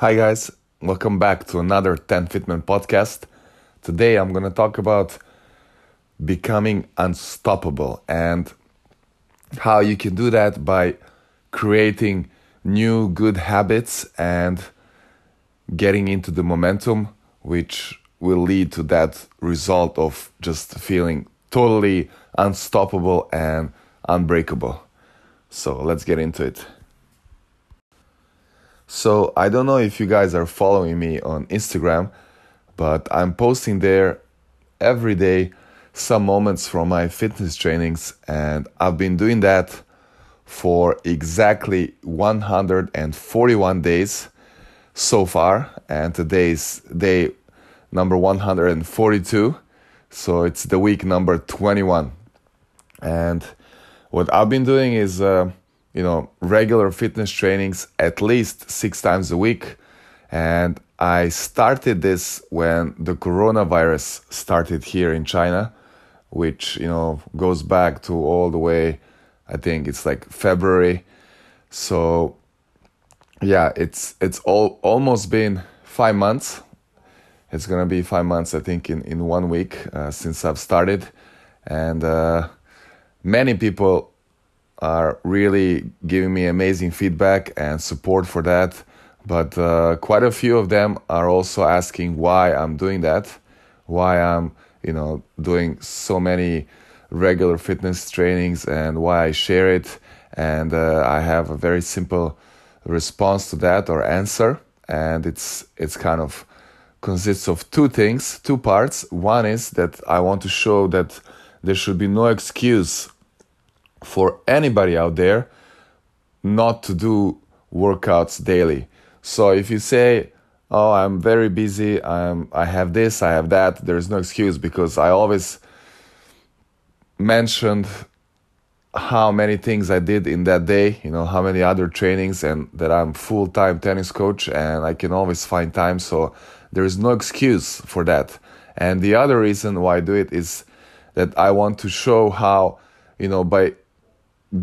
Hi, guys. Welcome back to another 10 Fitment podcast. Today I'm going to talk about becoming unstoppable and how you can do that by creating new good habits and getting into the momentum, which will lead to that result of just feeling totally unstoppable and unbreakable. So let's get into it. So I don't know if you guys are following me on Instagram, but I'm posting there every day some moments from my fitness trainings, and I've been doing that for exactly 141 days so far, and today is day number 142, so it's the week number 21. And what I've been doing is uh, you know, regular fitness trainings at least six times a week. And I started this when the coronavirus started here in China, which, you know, goes back to all the way, I think it's like February. So yeah, it's it's all almost been five months. It's gonna be five months, I think, in in one week uh, since I've started, and uh, many people are really giving me amazing feedback and support for that. But uh, quite a few of them are also asking why I'm doing that, why I'm, you know, doing so many regular fitness trainings and why I share it. And uh, I have a very simple response to that or answer, and it's it's kind of consists of two things, two parts. One is that I want to show that there should be no excuse for anybody out there not to do workouts daily. So if you say, "Oh, I'm very busy. I'm I have this, I have that," there is no excuse because I always mentioned how many things I did in that day, you know, how many other trainings and that I'm full-time tennis coach and I can always find time, so there is no excuse for that. And the other reason why I do it is that I want to show how, you know, by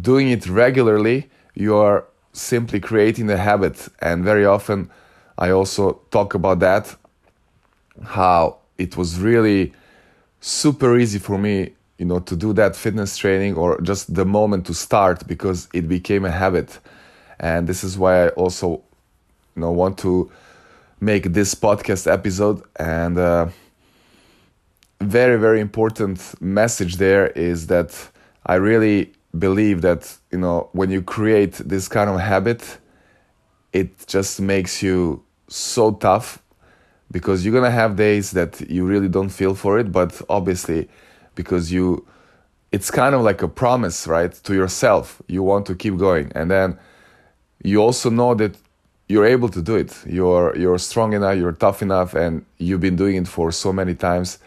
doing it regularly, you are simply creating a habit. And very often, I also talk about that how it was really super easy for me, you know, to do that fitness training or just the moment to start because it became a habit. And this is why I also, you know, want to make this podcast episode and. Uh, very very important message there is that I really believe that you know when you create this kind of habit it just makes you so tough because you're gonna have days that you really don't feel for it but obviously because you it's kind of like a promise right to yourself. You want to keep going. And then you also know that you're able to do it. You're you're strong enough you're tough enough and you've been doing it for so many times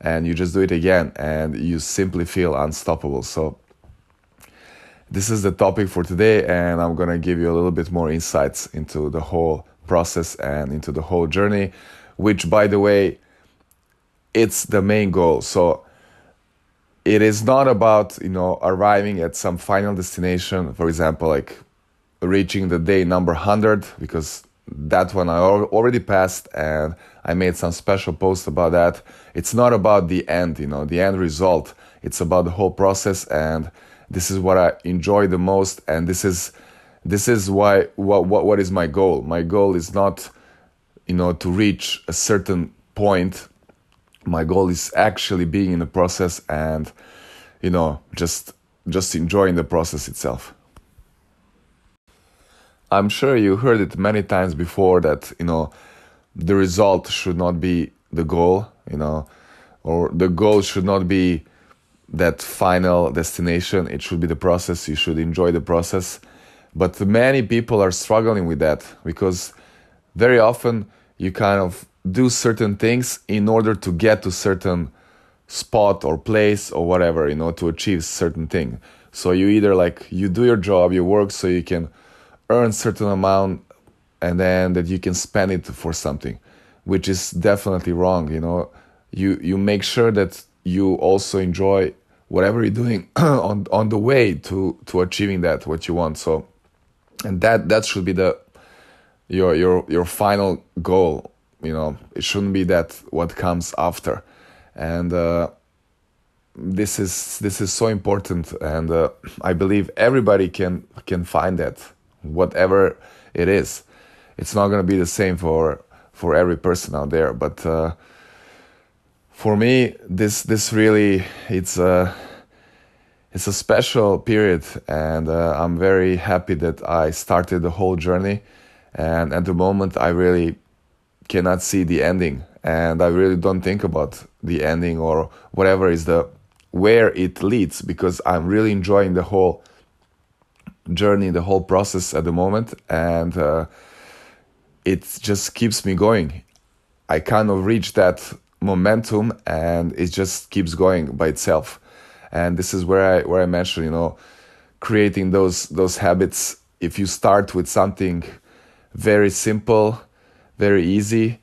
and you just do it again and you simply feel unstoppable. So this is the topic for today, and I'm gonna give you a little bit more insights into the whole process and into the whole journey, which, by the way, it's the main goal. So it is not about you know arriving at some final destination, for example, like reaching the day number 100, because that one I already passed and I made some special posts about that. It's not about the end, you know, the end result. It's about the whole process and this is what I enjoy the most, and this is this is why what what what is my goal? My goal is not, you know, to reach a certain point. My goal is actually being in the process and, you know, just just enjoying the process itself. I'm sure you heard it many times before that, you know, the result should not be the goal, you know, or the goal should not be that final destination. It should be the process. You should enjoy the process. But many people are struggling with that because very often you kind of do certain things in order to get to certain spot or place or whatever, you know, to achieve certain thing. So you either like you do your job, you work so you can earn certain amount and then that you can spend it for something, which is definitely wrong, you know. You you make sure that you also enjoy whatever you're doing on on the way to to achieving that what you want. So and that that should be the your your your final goal you know. It shouldn't be that what comes after. And uh, this is this is so important. And uh, i believe everybody can can find that whatever it is. It's not going to be the same for for every person out there. But uh, for me this this really it's a it's a special period and uh, i'm very happy that i started the whole journey. And at the moment i really cannot see the ending and i really don't think about the ending or whatever is the where it leads because i'm really enjoying the whole journey the whole process at the moment and uh, it just keeps me going. I kind of reach that momentum and it just keeps going by itself. And this is where i where i mentioned you know creating those those habits. If you start with something very simple very easy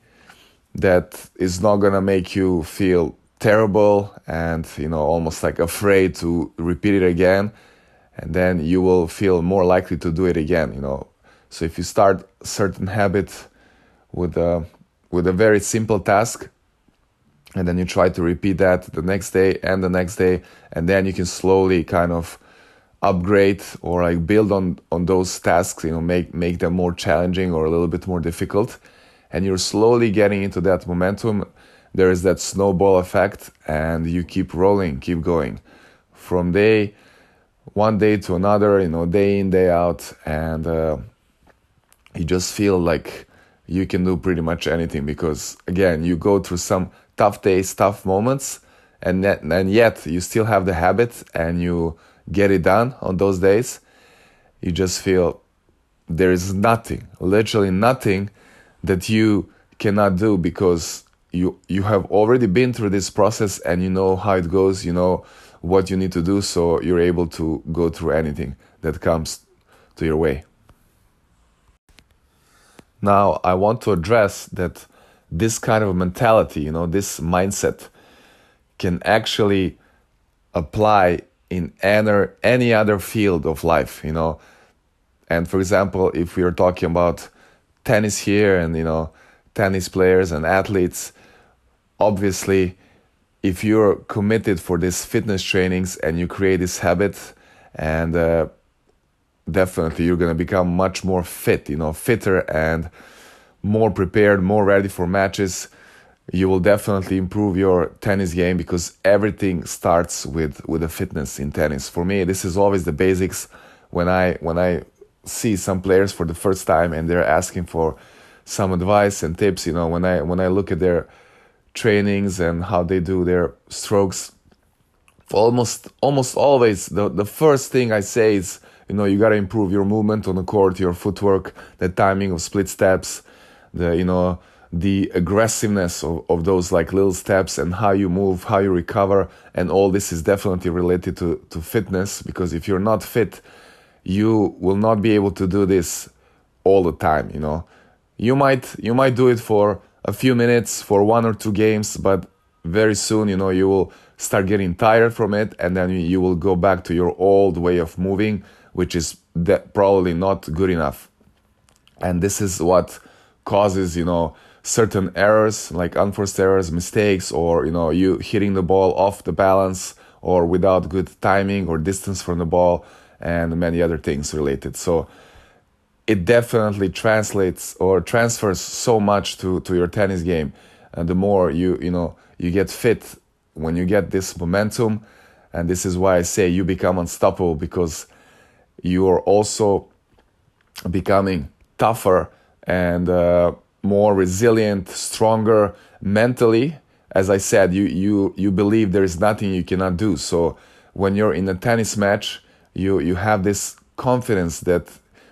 that is not gonna make you feel terrible and you know almost like afraid to repeat it again and then you will feel more likely to do it again you know. So if you start certain habit with a with a very simple task and then you try to repeat that the next day and the next day and then you can slowly kind of upgrade or like build on on those tasks you know make make them more challenging or a little bit more difficult. And you're slowly getting into that momentum. There is that snowball effect and you keep rolling keep going. From day one day to another you know day in day out and uh, you just feel like you can do pretty much anything because again you go through some tough days, tough moments, and and yet you still have the habit and you get it done on those days. You just feel there is nothing, literally nothing, that you cannot do because you you have already been through this process and you know how it goes. You know what you need to do, so you're able to go through anything that comes to your way. Now, I want to address that this kind of mentality, you know, this mindset can actually apply in any, any other field of life, you know. And for example, if we are talking about tennis here and, you know, tennis players and athletes, obviously, if you're committed for these fitness trainings and you create this habit, and uh, definitely you're going to become much more fit, you know, fitter and more prepared, more ready for matches, you will definitely improve your tennis game because everything starts with with the fitness in tennis. For me, this is always the basics. When I when I see some players for the first time and they're asking for some advice and tips, you know, when I when I look at their trainings and how they do their strokes, almost almost always the the first thing I say is you know you got to improve your movement on the court, your footwork, the timing of split steps, the you know the aggressiveness of, of those like little steps and how you move how you recover and all this is definitely related to, to fitness because if you're not fit you will not be able to do this all the time you know. You might you might do it for a few minutes for one or two games but very soon you know you will start getting tired from it and then you will go back to your old way of moving which is probably not good enough. And this is what causes you know certain errors like unforced errors mistakes or you know you hitting the ball off the balance or without good timing or distance from the ball and many other things related. So it definitely translates or transfers so much to to your tennis game. And the more you you know you get fit when you get this momentum and this is why i say you become unstoppable because you are also becoming tougher and uh, more resilient, stronger mentally. As I said, you you you believe there is nothing you cannot do. So when you're in a tennis match, you you have this confidence that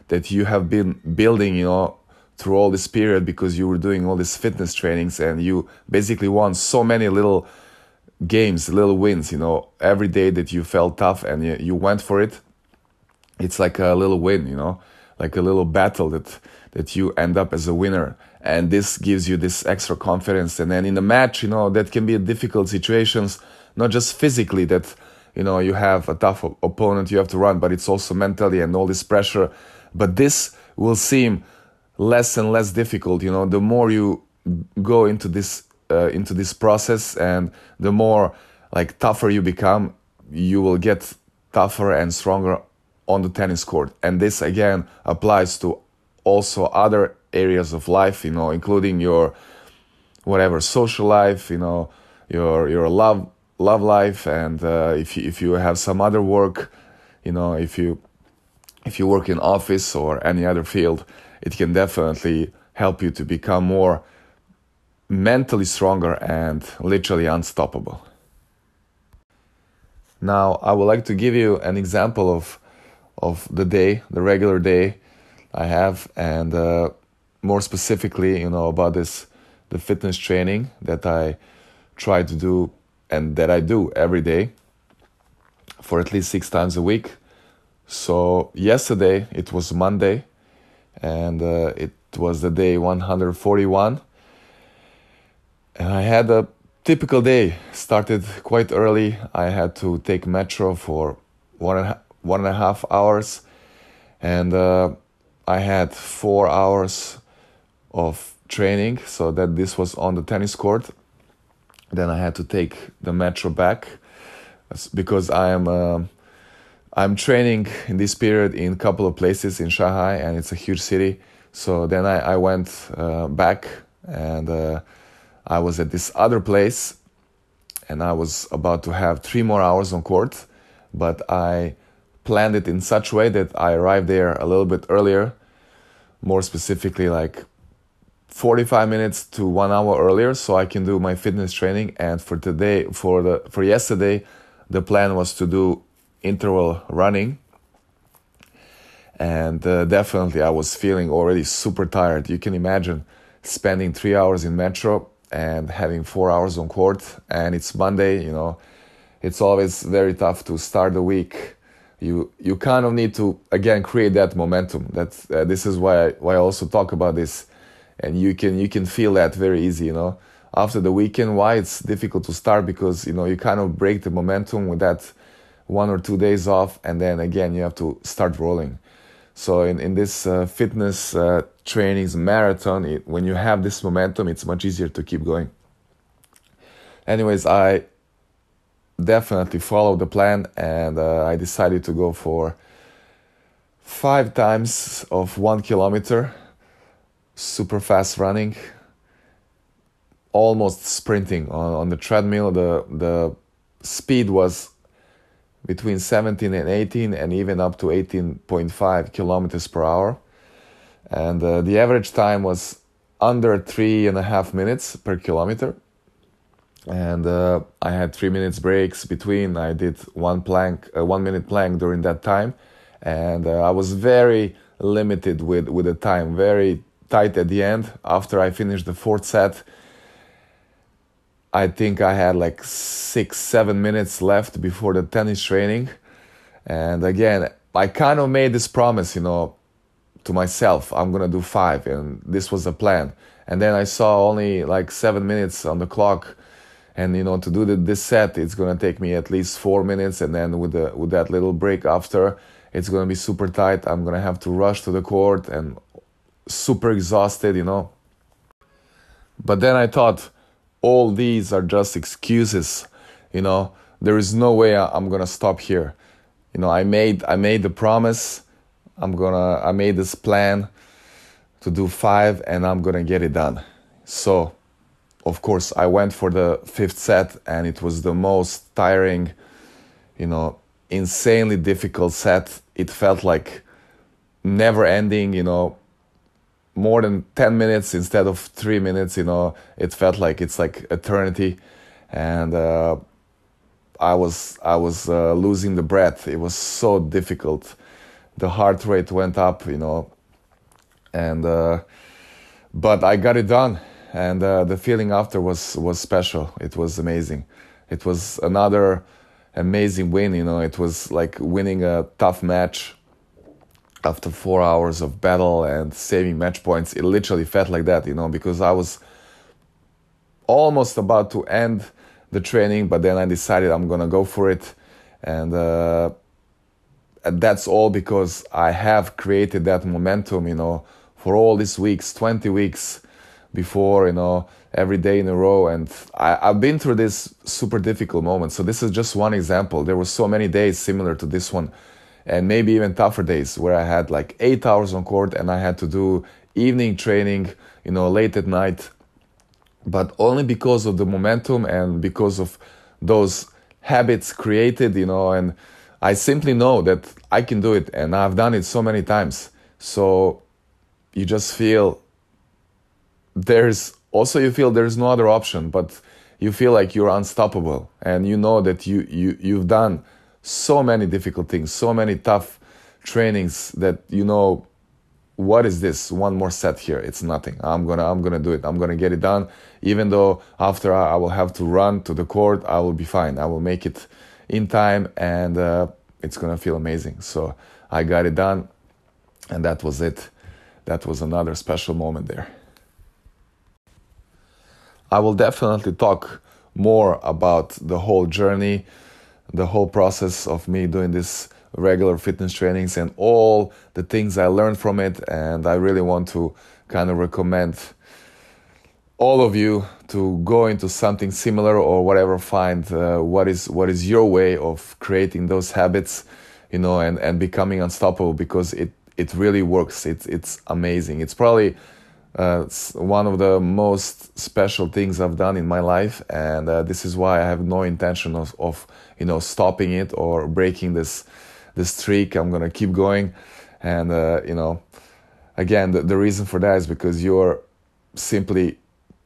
that you have been building, you know, through all this period because you were doing all these fitness trainings and you basically won so many little games, little wins, you know, every day that you felt tough and you, you went for it. It's like a little win, you know, like a little battle that that you end up as a winner and this gives you this extra confidence and then in the match you know that can be a difficult situations not just physically that you know you have a tough opponent you have to run but it's also mentally and all this pressure but this will seem less and less difficult. You know, the more you go into this uh, into this process, and the more like tougher you become, you will get tougher and stronger on the tennis court. And this again applies to also other areas of life. You know, including your whatever social life. You know, your your love love life, and uh, if you, if you have some other work, you know, if you if you work in office or any other field, it can definitely help you to become more mentally stronger and literally unstoppable. Now, I would like to give you an example of of the day, the regular day I have, and uh, more specifically, you know, about this the fitness training that I try to do and that I do every day for at least six times a week. So yesterday it was Monday, and uh, it was the day 141, and I had a typical day. Started quite early. I had to take metro for one and a, one and a half hours, and uh, I had four hours of training. So that this was on the tennis court. Then I had to take the metro back because I am. Uh, I'm training in this period in a couple of places in Shanghai, and it's a huge city. So then I, I went uh, back and uh, I was at this other place, and I was about to have three more hours on court, but I planned it in such a way that I arrived there a little bit earlier, more specifically like 45 minutes to one hour earlier, so I can do my fitness training. And for today, for the for yesterday, the plan was to do interval running. And uh, definitely i was feeling already super tired. You can imagine spending three hours in metro and having four hours on court. And it's monday you know. It's always very tough to start the week you you kind of need to again create that momentum that's uh, this is why I, why I also talk about this and you can you can feel that very easy you know after the weekend why it's difficult to start because you know you kind of break the momentum with that one or two days off, and then again you have to start rolling. So in in this uh, fitness uh, trainings marathon, it, when you have this momentum, it's much easier to keep going. Anyways, I definitely followed the plan, and uh, I decided to go for five times of one kilometer, super fast running, almost sprinting on, on the treadmill. The the speed was between 17 and 18 and even up to 18.5 kilometers per hour and uh, the average time was under three and a half minutes per kilometer and uh, i had three minutes breaks between i did one plank uh, one minute plank during that time and uh, i was very limited with with the time very tight at the end after i finished the fourth set I think I had like six, seven minutes left before the tennis training. And again, I kind of made this promise, you know, to myself, I'm gonna do five, and this was the plan. And then I saw only like seven minutes on the clock, and you know, to do the, this set, it's gonna take me at least four minutes, and then with the with that little break after, it's gonna be super tight. I'm gonna have to rush to the court and super exhausted, you know. But then I thought, all these are just excuses you know. There is no way i'm gonna stop here. You know i made i made the promise. I'm gonna i made this plan to do five and i'm gonna get it done. So of course i went for the fifth set and it was the most tiring you know insanely difficult set. It felt like never ending you know more than 10 minutes instead of three minutes you know. It felt like it's like eternity. And uh, i was i was uh, losing the breath. It was so difficult. The heart rate went up you know. And uh, but i got it done and uh, the feeling after was was special. It was amazing. It was another amazing win you know. It was like winning a tough match after four hours of battle and saving match points, it literally felt like that, you know, because I was almost about to end the training, but then I decided I'm gonna go for it, and, uh, and that's all because I have created that momentum, you know, for all these weeks, 20 weeks before, you know, every day in a row. And I, I've been through this super difficult moment. So this is just one example. There were so many days similar to this one, and maybe even tougher days where I had like eight hours on court and I had to do evening training, you know, late at night. But only because of the momentum and because of those habits created, you know, and I simply know that I can do it and I've done it so many times. So you just feel there's also you feel there's no other option, but you feel like you're unstoppable. And you know that you, you you've done so many difficult things, so many tough trainings that you know what is this one more set here? It's nothing. I'm gonna i'm gonna do it. I'm gonna get it done. Even though after i will have to run to the court i will be fine. I will make it in time and uh, it's gonna feel amazing. So i got it done and that was it. That was another special moment there i will definitely talk more about the whole journey the whole process of me doing this regular fitness trainings and all the things I learned from it. And I really want to kind of recommend all of you to go into something similar or whatever find uh, what is what is your way of creating those habits you know and and becoming unstoppable because it it really works it's it's amazing it's probably uh, one of the most special things I've done in my life, and uh, this is why I have no intention of, of, you know, stopping it or breaking this the streak. I'm gonna keep going, and uh, you know, again, the, the reason for that is because you're simply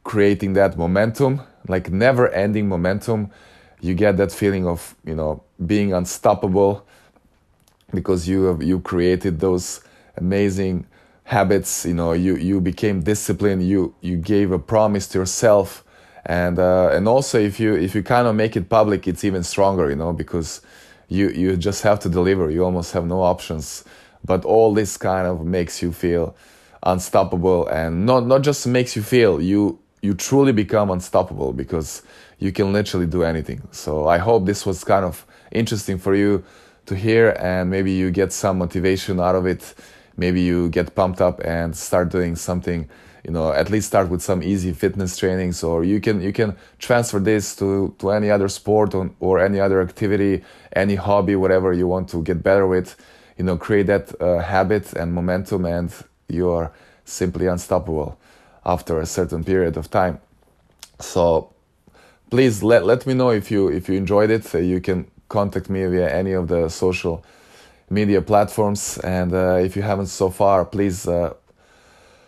creating that momentum, like never-ending momentum. You get that feeling of you know being unstoppable because you have you created those amazing habits. You know, you you became disciplined. You you gave a promise to yourself and uh, and also if you if you kind of make it public it's even stronger you know because you you just have to deliver you almost have no options but all this kind of makes you feel unstoppable and not not just makes you feel you you truly become unstoppable because you can literally do anything so i hope this was kind of interesting for you to hear and maybe you get some motivation out of it maybe you get pumped up and start doing something you know at least start with some easy fitness trainings or you can you can transfer this to to any other sport or, or any other activity any hobby whatever you want to get better with you know create that uh, habit and momentum and you are simply unstoppable after a certain period of time. So please let, let me know if you if you enjoyed it. Uh, you can contact me via any of the social media platforms and uh, if you haven't so far please uh,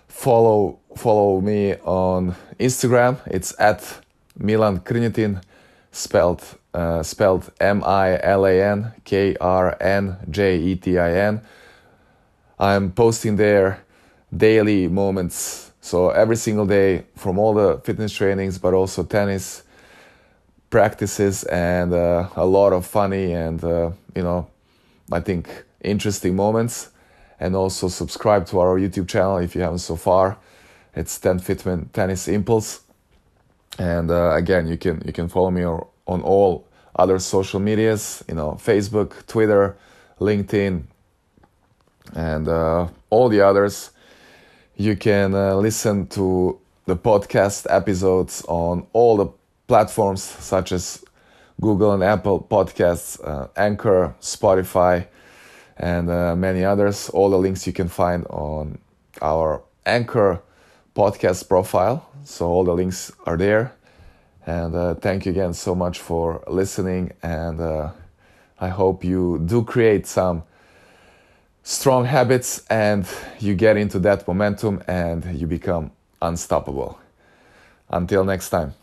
follow follow me on Instagram. It's at Milan Krnjetin, spelled uh, spelled M I L A N K R N J E T I N. I'm posting there daily moments, so every single day from all the fitness trainings, but also tennis practices and uh, a lot of funny and uh, you know, I think interesting moments and also subscribe to our YouTube channel if you haven't so far. It's 10 Fitman Tennis Impulse, and uh, again, you can you can follow me on all other social medias, you know, Facebook, Twitter, LinkedIn, and uh, all the others. You can uh, listen to the podcast episodes on all the platforms such as Google and Apple Podcasts, uh, Anchor, Spotify and uh, many others. All the links you can find on our Anchor podcast profile. So all the links are there. And uh, thank you again so much for listening. And uh, I hope you do create some strong habits and you get into that momentum and you become unstoppable. Until next time.